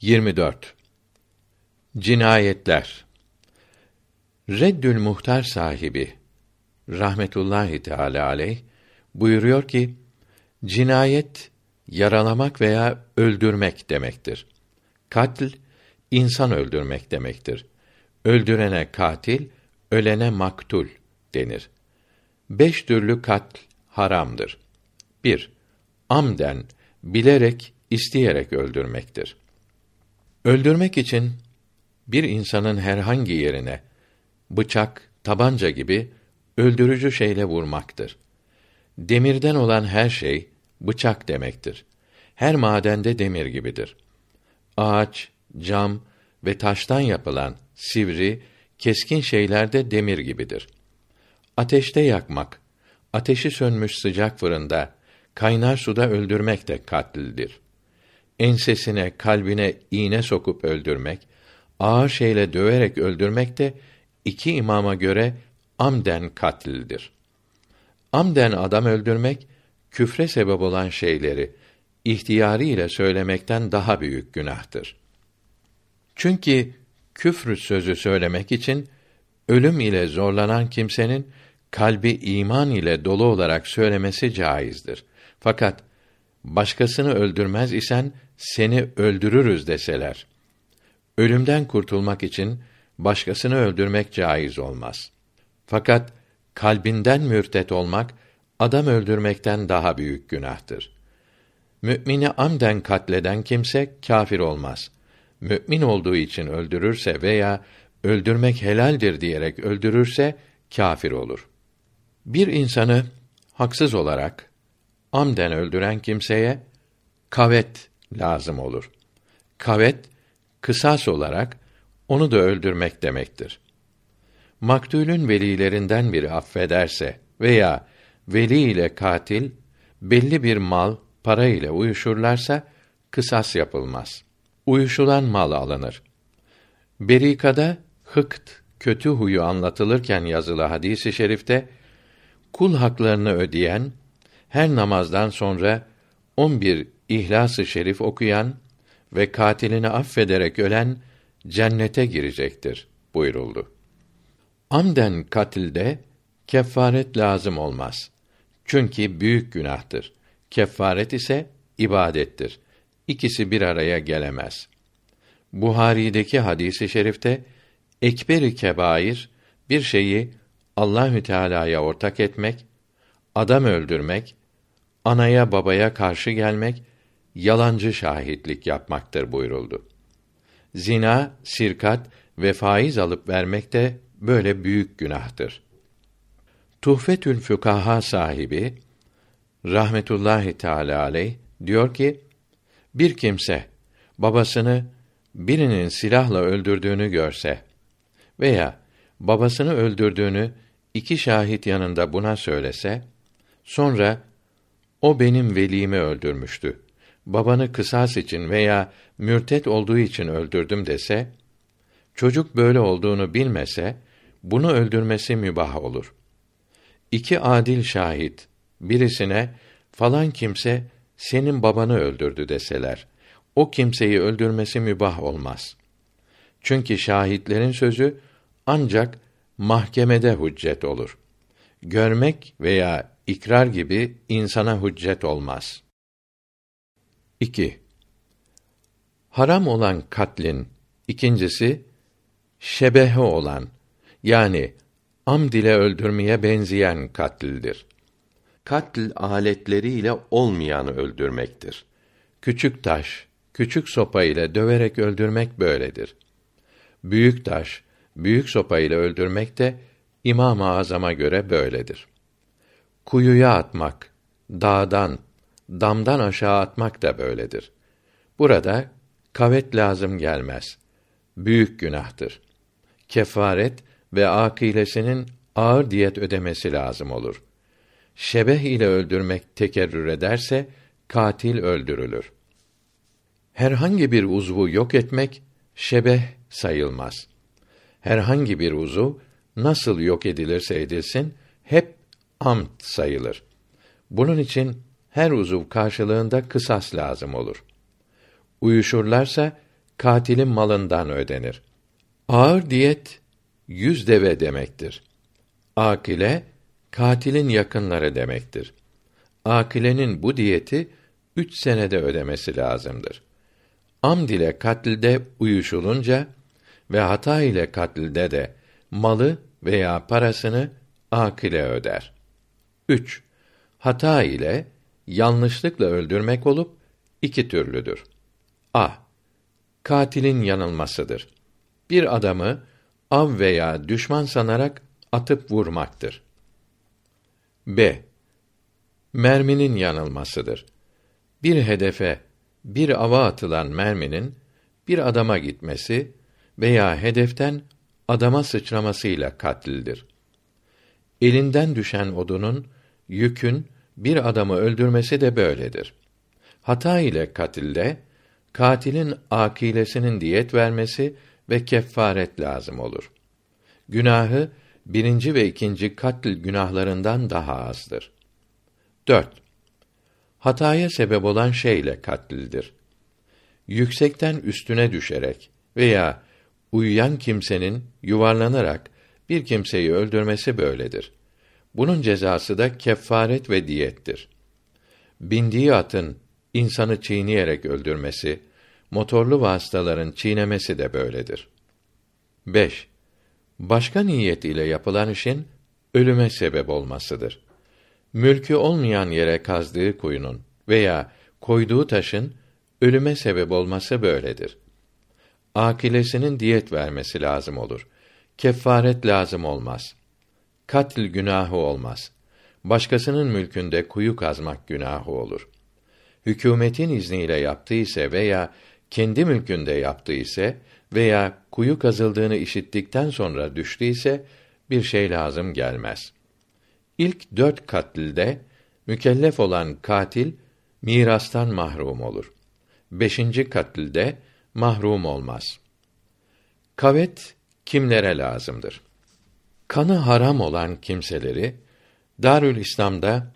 24 Cinayetler Reddül Muhtar sahibi rahmetullahi teala aleyh buyuruyor ki cinayet yaralamak veya öldürmek demektir. Katl insan öldürmek demektir. Öldürene katil, ölene maktul denir. Beş türlü katl haramdır. 1. Amden, bilerek, isteyerek öldürmektir. Öldürmek için bir insanın herhangi yerine bıçak, tabanca gibi öldürücü şeyle vurmaktır. Demirden olan her şey bıçak demektir. Her madende demir gibidir. Ağaç, cam ve taştan yapılan sivri, keskin şeyler de demir gibidir. Ateşte yakmak, ateşi sönmüş sıcak fırında, kaynar suda öldürmek de katldir. Ensesine, kalbine iğne sokup öldürmek, ağır şeyle döverek öldürmek de iki imama göre amden katldir. Amden adam öldürmek, küfre sebep olan şeyleri ihtiyari ile söylemekten daha büyük günahtır. Çünkü küfrü sözü söylemek için ölüm ile zorlanan kimsenin kalbi iman ile dolu olarak söylemesi caizdir. Fakat başkasını öldürmez isen seni öldürürüz deseler. Ölümden kurtulmak için başkasını öldürmek caiz olmaz. Fakat kalbinden mürtet olmak adam öldürmekten daha büyük günahtır. Mümini amden katleden kimse kâfir olmaz. Mümin olduğu için öldürürse veya öldürmek helaldir diyerek öldürürse kâfir olur. Bir insanı haksız olarak amden öldüren kimseye kavet lazım olur. Kavet kısas olarak onu da öldürmek demektir. Maktulün velilerinden biri affederse veya veli ile katil belli bir mal, para ile uyuşurlarsa kısas yapılmaz. Uyuşulan mal alınır. Berikada hıkt kötü huyu anlatılırken yazılı hadisi i şerifte kul haklarını ödeyen her namazdan sonra on bir İhlas-ı Şerif okuyan ve katilini affederek ölen cennete girecektir buyuruldu. Amden katilde kefaret lazım olmaz. Çünkü büyük günahtır. Kefaret ise ibadettir. İkisi bir araya gelemez. Buhari'deki hadisi şerifte ekberi kebair bir şeyi Allahü Teala'ya ortak etmek, adam öldürmek, anaya babaya karşı gelmek, yalancı şahitlik yapmaktır buyuruldu. Zina, sirkat ve faiz alıp vermek de böyle büyük günahtır. Tuhfetül Fükaha sahibi rahmetullahi teala aleyh diyor ki bir kimse babasını birinin silahla öldürdüğünü görse veya babasını öldürdüğünü iki şahit yanında buna söylese sonra o benim velimi öldürmüştü. Babanı kısas için veya mürtet olduğu için öldürdüm dese çocuk böyle olduğunu bilmese bunu öldürmesi mübah olur. İki adil şahit birisine falan kimse senin babanı öldürdü deseler, o kimseyi öldürmesi mübah olmaz. Çünkü şahitlerin sözü ancak mahkemede hüccet olur. Görmek veya ikrar gibi insana hüccet olmaz. 2. Haram olan katlin ikincisi şebehe olan yani amd ile öldürmeye benzeyen katldir. Katl aletleriyle olmayanı öldürmektir. Küçük taş, küçük sopa ile döverek öldürmek böyledir. Büyük taş, büyük sopa ile öldürmek de İmam-ı Azam'a göre böyledir. Kuyuya atmak, dağdan, damdan aşağı atmak da böyledir. Burada kavet lazım gelmez. Büyük günahtır. Kefaret ve akilesinin ağır diyet ödemesi lazım olur. Şebeh ile öldürmek tekerrür ederse katil öldürülür. Herhangi bir uzvu yok etmek şebeh sayılmaz. Herhangi bir uzuv nasıl yok edilirse edilsin hep amt sayılır. Bunun için her uzuv karşılığında kısas lazım olur. Uyuşurlarsa katilin malından ödenir. Ağır diyet yüz deve demektir. Akile katilin yakınları demektir. Akilenin bu diyeti üç senede ödemesi lazımdır. Amd ile katlde uyuşulunca ve hata ile katlde de malı veya parasını akile öder. 3. Hata ile yanlışlıkla öldürmek olup iki türlüdür. A. Katilin yanılmasıdır. Bir adamı av veya düşman sanarak atıp vurmaktır. B. Merminin yanılmasıdır. Bir hedefe, bir ava atılan merminin bir adama gitmesi veya hedeften adama sıçramasıyla katlildir. Elinden düşen odunun, yükün bir adamı öldürmesi de böyledir. Hata ile katilde katilin akilesinin diyet vermesi ve kefaret lazım olur. Günahı birinci ve ikinci katil günahlarından daha azdır. 4. Hataya sebep olan şeyle katlildir. Yüksekten üstüne düşerek veya uyuyan kimsenin yuvarlanarak bir kimseyi öldürmesi böyledir. Bunun cezası da kefaret ve diyettir. Bindiği atın insanı çiğneyerek öldürmesi, motorlu vasıtaların çiğnemesi de böyledir. 5. Başka niyet ile yapılan işin ölüme sebep olmasıdır. Mülkü olmayan yere kazdığı kuyunun veya koyduğu taşın ölüme sebep olması böyledir. Akilesinin diyet vermesi lazım olur. Kefaret lazım olmaz. Katil günahı olmaz. Başkasının mülkünde kuyu kazmak günahı olur. Hükümetin izniyle yaptıysa veya kendi mülkünde yaptıysa veya kuyu kazıldığını işittikten sonra düştüyse bir şey lazım gelmez. İlk dört katlde mükellef olan katil mirastan mahrum olur. Beşinci katlde mahrum olmaz. Kavet kimlere lazımdır? Kanı haram olan kimseleri Darül İslam'da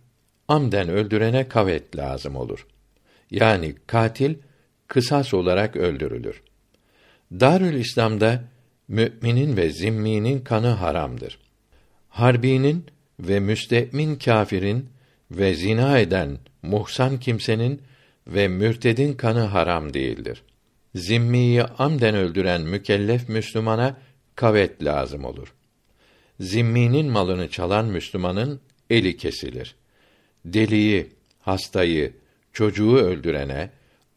amden öldürene kavet lazım olur. Yani katil kısas olarak öldürülür. Darül İslam'da müminin ve zimminin kanı haramdır. Harbinin ve müstemin kâfirin ve zina eden muhsan kimsenin ve mürtedin kanı haram değildir. Zimmiyi amden öldüren mükellef Müslümana kavet lazım olur. Zimminin malını çalan Müslümanın eli kesilir. Deliyi, hastayı, çocuğu öldürene,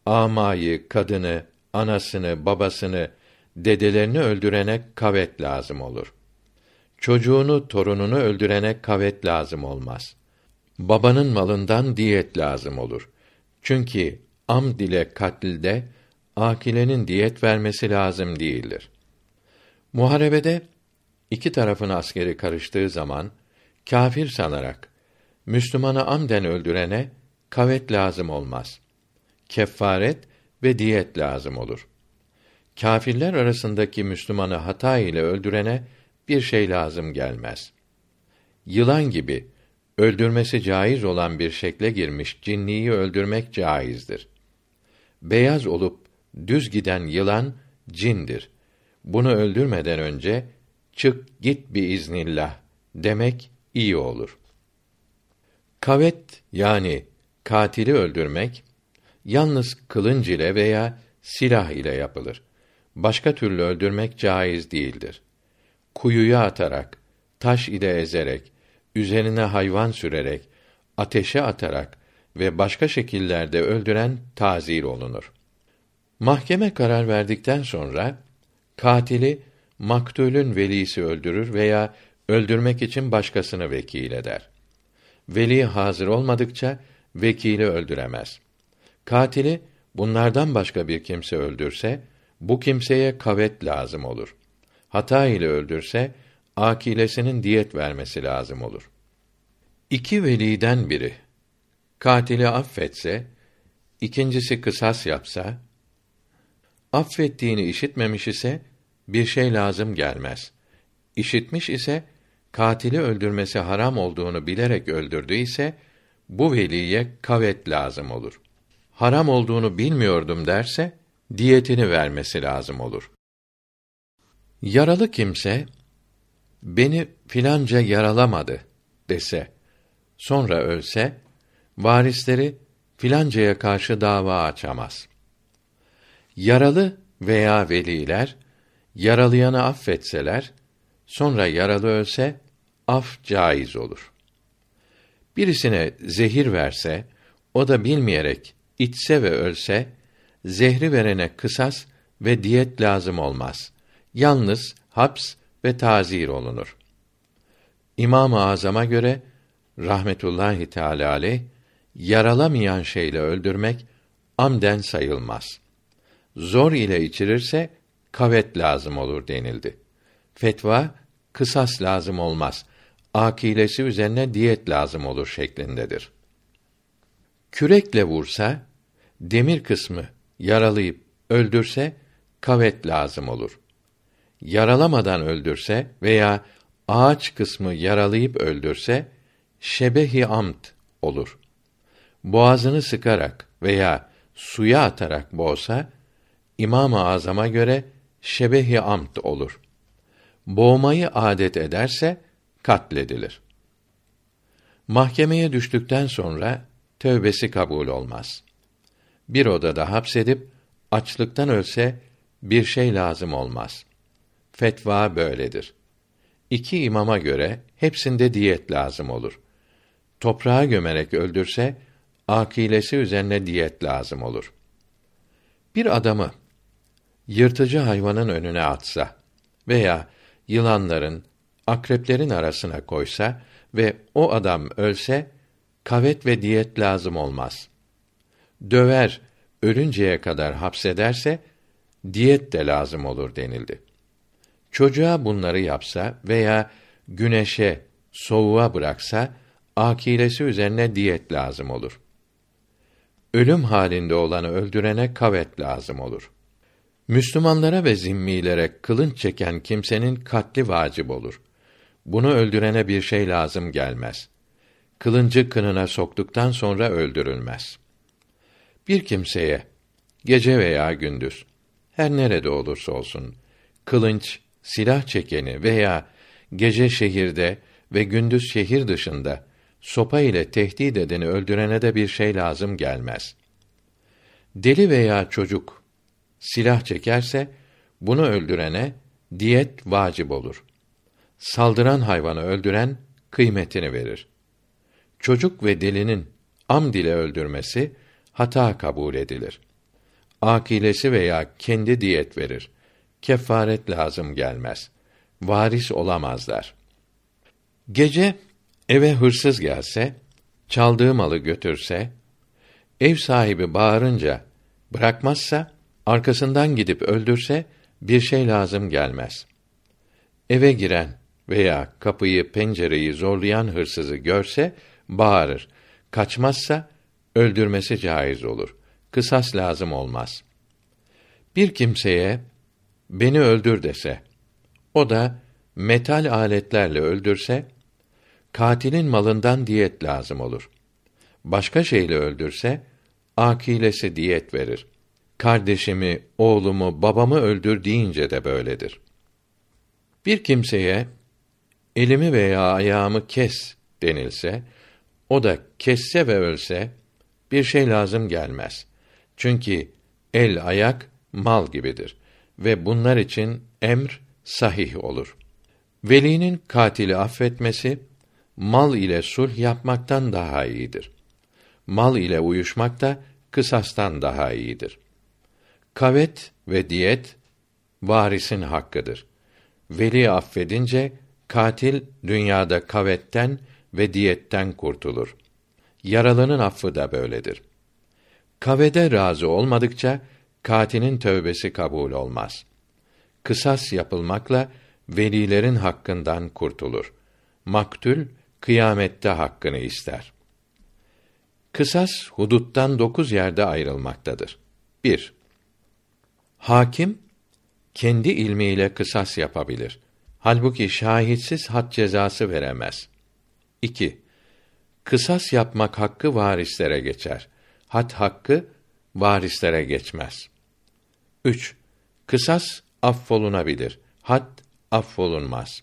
amayı, kadını, anasını, babasını, dedelerini öldürene kavet lazım olur. Çocuğunu, torununu öldürene kavet lazım olmaz. Babanın malından diyet lazım olur. Çünkü am dile katlde akilenin diyet vermesi lazım değildir. Muharebede iki tarafın askeri karıştığı zaman kâfir sanarak Müslümanı amden öldürene kavet lazım olmaz. Kefaret ve diyet lazım olur. Kâfirler arasındaki Müslümanı hata ile öldürene bir şey lazım gelmez. Yılan gibi öldürmesi caiz olan bir şekle girmiş cinniyi öldürmek caizdir. Beyaz olup düz giden yılan cindir. Bunu öldürmeden önce çık git bir iznillah demek iyi olur. Kavet yani katili öldürmek yalnız kılınç ile veya silah ile yapılır. Başka türlü öldürmek caiz değildir. Kuyuya atarak, taş ile ezerek, üzerine hayvan sürerek, ateşe atarak ve başka şekillerde öldüren tazir olunur. Mahkeme karar verdikten sonra katili maktulün velisi öldürür veya öldürmek için başkasını vekil eder. Veli hazır olmadıkça vekili öldüremez. Katili bunlardan başka bir kimse öldürse bu kimseye kavet lazım olur. Hata ile öldürse akilesinin diyet vermesi lazım olur. İki veliden biri katili affetse, ikincisi kısas yapsa, affettiğini işitmemiş ise bir şey lazım gelmez. İşitmiş ise katili öldürmesi haram olduğunu bilerek öldürdü ise bu veliye kavet lazım olur. Haram olduğunu bilmiyordum derse diyetini vermesi lazım olur. Yaralı kimse beni filanca yaralamadı dese, sonra ölse varisleri filancaya karşı dava açamaz. Yaralı veya veliler yaralayanı affetseler, sonra yaralı ölse af caiz olur. Birisine zehir verse, o da bilmeyerek içse ve ölse, zehri verene kısas ve diyet lazım olmaz. Yalnız haps ve tazir olunur. İmam-ı Azam'a göre rahmetullahi teala aleyh yaralamayan şeyle öldürmek amden sayılmaz. Zor ile içirirse kavet lazım olur denildi. Fetva kısas lazım olmaz. Akilesi üzerine diyet lazım olur şeklindedir. Kürekle vursa demir kısmı yaralayıp öldürse kavet lazım olur. Yaralamadan öldürse veya ağaç kısmı yaralayıp öldürse şebehi amt olur. Boğazını sıkarak veya suya atarak boğsa İmam-ı Azam'a göre şebehi amt olur. Boğmayı adet ederse katledilir. Mahkemeye düştükten sonra tövbesi kabul olmaz. Bir odada hapsedip açlıktan ölse bir şey lazım olmaz. Fetva böyledir. İki imama göre hepsinde diyet lazım olur. Toprağa gömerek öldürse akilesi üzerine diyet lazım olur. Bir adamı yırtıcı hayvanın önüne atsa veya yılanların, akreplerin arasına koysa ve o adam ölse kavet ve diyet lazım olmaz. Döver, ölünceye kadar hapsederse diyet de lazım olur denildi. Çocuğa bunları yapsa veya güneşe, soğuğa bıraksa akilesi üzerine diyet lazım olur. Ölüm halinde olanı öldürene kavet lazım olur. Müslümanlara ve zimmilere kılınç çeken kimsenin katli vacip olur. Bunu öldürene bir şey lazım gelmez. Kılıncı kınına soktuktan sonra öldürülmez. Bir kimseye gece veya gündüz her nerede olursa olsun kılınç, silah çekeni veya gece şehirde ve gündüz şehir dışında sopa ile tehdit edeni öldürene de bir şey lazım gelmez. Deli veya çocuk silah çekerse bunu öldürene diyet vacip olur. Saldıran hayvanı öldüren kıymetini verir. Çocuk ve delinin amd ile öldürmesi hata kabul edilir. Akilesi veya kendi diyet verir. Kefaret lazım gelmez. Varis olamazlar. Gece eve hırsız gelse, çaldığı malı götürse, ev sahibi bağırınca bırakmazsa arkasından gidip öldürse bir şey lazım gelmez. Eve giren veya kapıyı, pencereyi zorlayan hırsızı görse bağırır. Kaçmazsa öldürmesi caiz olur. Kısas lazım olmaz. Bir kimseye beni öldür dese, o da metal aletlerle öldürse, katilin malından diyet lazım olur. Başka şeyle öldürse, akilesi diyet verir kardeşimi, oğlumu, babamı öldür deyince de böyledir. Bir kimseye elimi veya ayağımı kes denilse, o da kesse ve ölse bir şey lazım gelmez. Çünkü el ayak mal gibidir ve bunlar için emr sahih olur. Velinin katili affetmesi mal ile sulh yapmaktan daha iyidir. Mal ile uyuşmak da kısastan daha iyidir. Kavet ve diyet varisin hakkıdır. Veli affedince katil dünyada kavetten ve diyetten kurtulur. Yaralının affı da böyledir. Kavede razı olmadıkça katilin tövbesi kabul olmaz. Kısas yapılmakla velilerin hakkından kurtulur. Maktul kıyamette hakkını ister. Kısas huduttan dokuz yerde ayrılmaktadır. 1. Hakim kendi ilmiyle kısas yapabilir. Halbuki şahitsiz had cezası veremez. 2. Kısas yapmak hakkı varislere geçer. Had hakkı varislere geçmez. 3. Kısas affolunabilir. Had affolunmaz.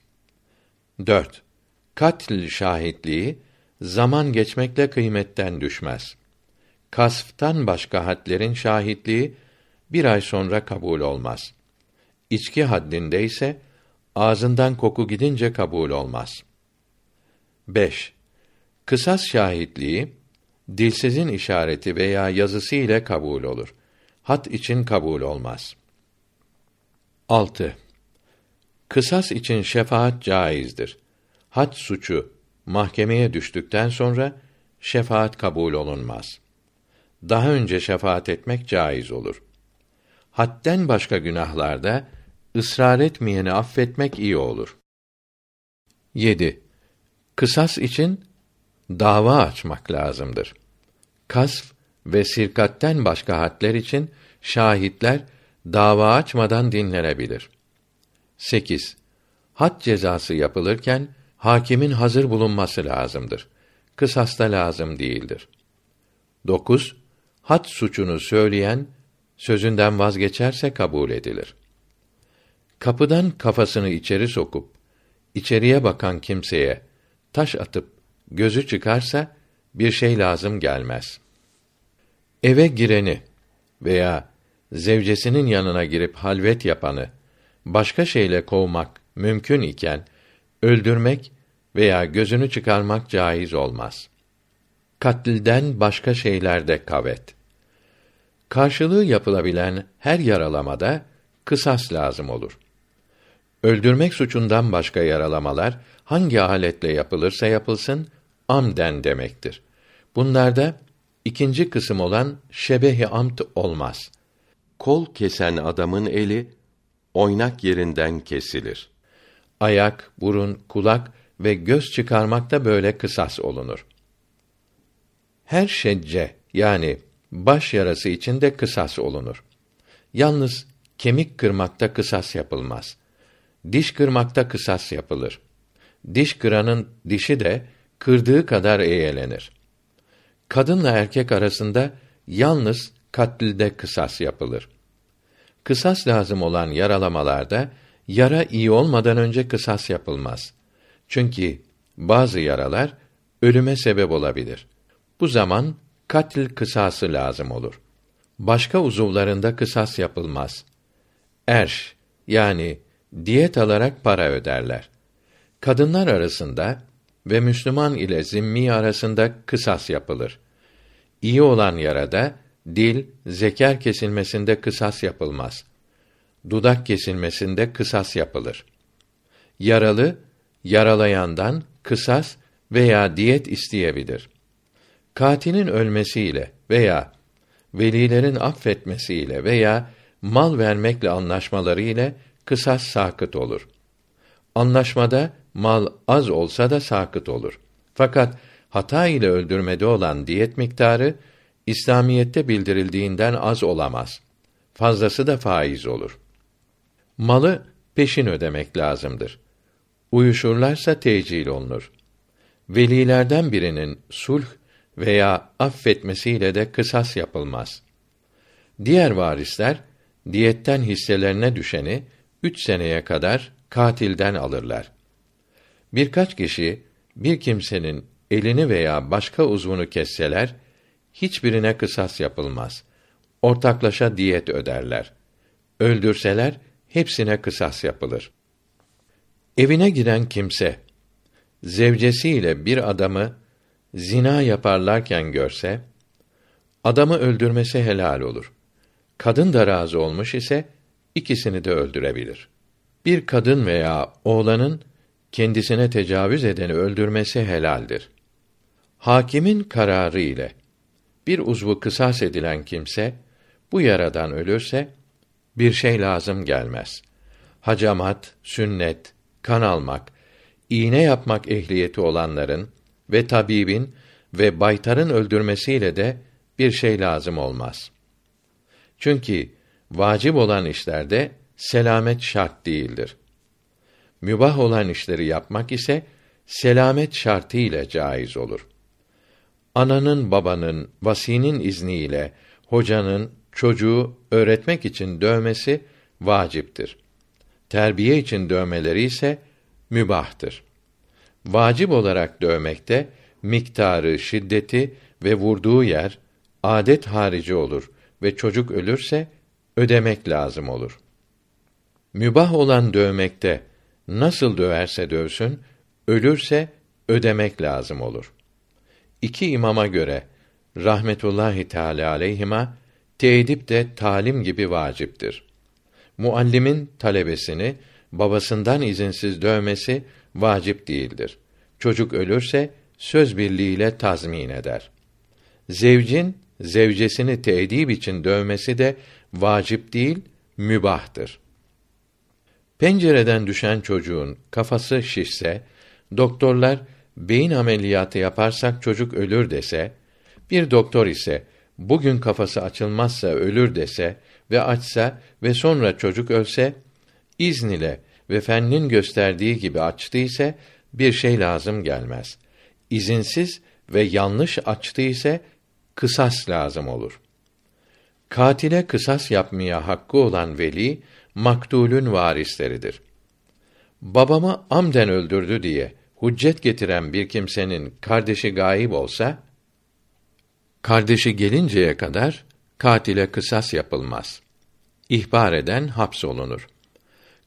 4. Katl şahitliği zaman geçmekle kıymetten düşmez. Kasftan başka hadlerin şahitliği bir ay sonra kabul olmaz. İçki haddinde ise ağzından koku gidince kabul olmaz. 5. Kısas şahitliği dilsizin işareti veya yazısı ile kabul olur. Hat için kabul olmaz. 6. Kısas için şefaat caizdir. Had suçu mahkemeye düştükten sonra şefaat kabul olunmaz. Daha önce şefaat etmek caiz olur. Hadden başka günahlarda ısrar etmeyeni affetmek iyi olur. 7. Kısas için dava açmak lazımdır. Kasf ve sirkatten başka hadler için şahitler dava açmadan dinlenebilir. 8. Had cezası yapılırken hakimin hazır bulunması lazımdır. Kısasta lazım değildir. 9. Had suçunu söyleyen sözünden vazgeçerse kabul edilir. Kapıdan kafasını içeri sokup içeriye bakan kimseye taş atıp gözü çıkarsa bir şey lazım gelmez. Eve gireni veya zevcesinin yanına girip halvet yapanı başka şeyle kovmak mümkün iken öldürmek veya gözünü çıkarmak caiz olmaz. Katlden başka şeylerde kavet. Karşılığı yapılabilen her yaralamada kısas lazım olur. Öldürmek suçundan başka yaralamalar hangi aletle yapılırsa yapılsın amden demektir. Bunlarda ikinci kısım olan şebehi amt olmaz. Kol kesen adamın eli oynak yerinden kesilir. Ayak, burun, kulak ve göz çıkarmakta böyle kısas olunur. Her şecce yani baş yarası için de kısas olunur. Yalnız kemik kırmakta kısas yapılmaz. Diş kırmakta kısas yapılır. Diş kıranın dişi de kırdığı kadar eğelenir. Kadınla erkek arasında yalnız katlide kısas yapılır. Kısas lazım olan yaralamalarda yara iyi olmadan önce kısas yapılmaz. Çünkü bazı yaralar ölüme sebep olabilir. Bu zaman katil kısası lazım olur. Başka uzuvlarında kısas yapılmaz. Erş yani diyet alarak para öderler. Kadınlar arasında ve Müslüman ile zimmi arasında kısas yapılır. İyi olan yarada dil, zeker kesilmesinde kısas yapılmaz. Dudak kesilmesinde kısas yapılır. Yaralı yaralayandan kısas veya diyet isteyebilir. Katilin ölmesiyle veya velilerin affetmesiyle veya mal vermekle anlaşmaları ile kısas sakıt olur. Anlaşmada mal az olsa da sakıt olur. Fakat hata ile öldürmede olan diyet miktarı İslamiyette bildirildiğinden az olamaz. Fazlası da faiz olur. Malı peşin ödemek lazımdır. Uyuşurlarsa tecil olunur. Velilerden birinin sulh veya affetmesiyle de kısas yapılmaz. Diğer varisler diyetten hisselerine düşeni üç seneye kadar katilden alırlar. Birkaç kişi bir kimsenin elini veya başka uzvunu kesseler hiçbirine kısas yapılmaz. Ortaklaşa diyet öderler. Öldürseler hepsine kısas yapılır. Evine giren kimse zevcesiyle bir adamı zina yaparlarken görse adamı öldürmesi helal olur. Kadın da razı olmuş ise ikisini de öldürebilir. Bir kadın veya oğlanın kendisine tecavüz edeni öldürmesi helaldir. Hakimin kararı ile bir uzvu kısas edilen kimse bu yaradan ölürse bir şey lazım gelmez. Hacamat, sünnet, kan almak, iğne yapmak ehliyeti olanların ve tabibin ve baytarın öldürmesiyle de bir şey lazım olmaz. Çünkü vacip olan işlerde selamet şart değildir. Mübah olan işleri yapmak ise selamet şartı ile caiz olur. Ananın, babanın, vasinin izniyle, hocanın, çocuğu öğretmek için dövmesi vaciptir. Terbiye için dövmeleri ise mübahtır. Vacip olarak dövmekte miktarı, şiddeti ve vurduğu yer adet harici olur ve çocuk ölürse ödemek lazım olur. Mübah olan dövmekte nasıl döverse dövsün, ölürse ödemek lazım olur. İki imama göre rahmetullahi teala aleyhima teedip de talim gibi vaciptir. Muallimin talebesini babasından izinsiz dövmesi vacip değildir. Çocuk ölürse söz birliğiyle tazmin eder. Zevcin zevcesini teedip için dövmesi de vacip değil, mübahtır. Pencereden düşen çocuğun kafası şişse, doktorlar beyin ameliyatı yaparsak çocuk ölür dese, bir doktor ise bugün kafası açılmazsa ölür dese ve açsa ve sonra çocuk ölse, izn ile ve fennin gösterdiği gibi açtıysa bir şey lazım gelmez. İzinsiz ve yanlış açtı kısas lazım olur. Katile kısas yapmaya hakkı olan veli maktulün varisleridir. Babamı amden öldürdü diye hüccet getiren bir kimsenin kardeşi gayip olsa kardeşi gelinceye kadar katile kısas yapılmaz. İhbar eden hapsolunur.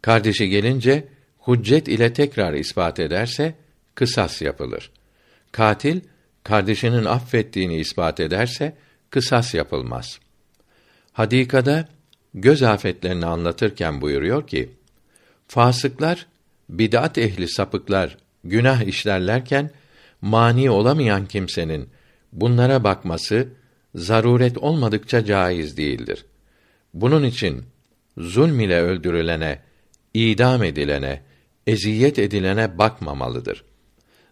Kardeşi gelince hüccet ile tekrar ispat ederse kısas yapılır. Katil kardeşinin affettiğini ispat ederse kısas yapılmaz. Hadikada göz afetlerini anlatırken buyuruyor ki: Fasıklar, bid'at ehli sapıklar günah işlerlerken mani olamayan kimsenin bunlara bakması zaruret olmadıkça caiz değildir. Bunun için zulm ile öldürülene, idam edilene, eziyet edilene bakmamalıdır.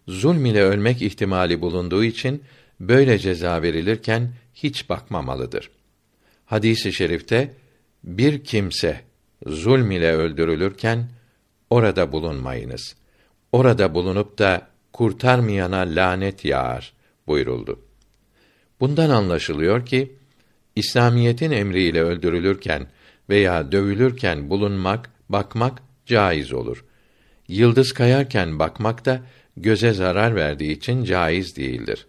Zulm ile ölmek ihtimali bulunduğu için böyle ceza verilirken hiç bakmamalıdır. Hadisi şerifte bir kimse zulm ile öldürülürken orada bulunmayınız. Orada bulunup da kurtarmayana lanet yağar buyuruldu. Bundan anlaşılıyor ki İslamiyetin emriyle öldürülürken veya dövülürken bulunmak, bakmak caiz olur. Yıldız kayarken bakmak da göze zarar verdiği için caiz değildir.